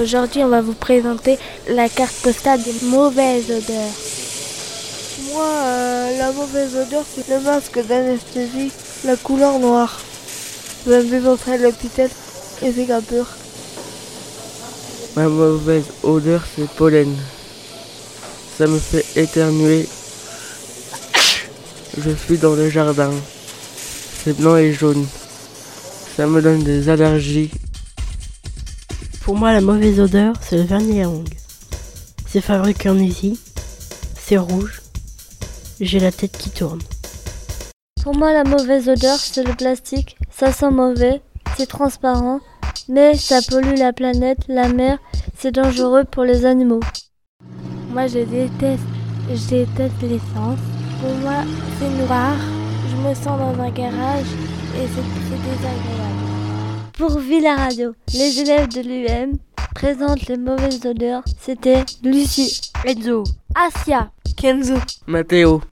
Aujourd'hui, on va vous présenter la carte postale des mauvaises odeurs. Moi, euh, la mauvaise odeur, c'est le masque d'anesthésie, la couleur noire. Vous vu votre à l'hôpital et c'est peur. Ma mauvaise odeur, c'est pollen. Ça me fait éternuer. Je suis dans le jardin. C'est blanc et jaune. Ça me donne des allergies pour moi, la mauvaise odeur, c'est le vernis à ongles. C'est fabriqué en usine, c'est rouge, j'ai la tête qui tourne. Pour moi, la mauvaise odeur, c'est le plastique. Ça sent mauvais, c'est transparent, mais ça pollue la planète, la mer, c'est dangereux pour les animaux. Moi, je déteste, je déteste l'essence. Pour moi, c'est noir. Je me sens dans un garage et c'est désagréable. Pour Villa Radio, les élèves de l'UM présentent les mauvaises odeurs. C'était Lucie, Enzo, Asia, Kenzo, Matteo.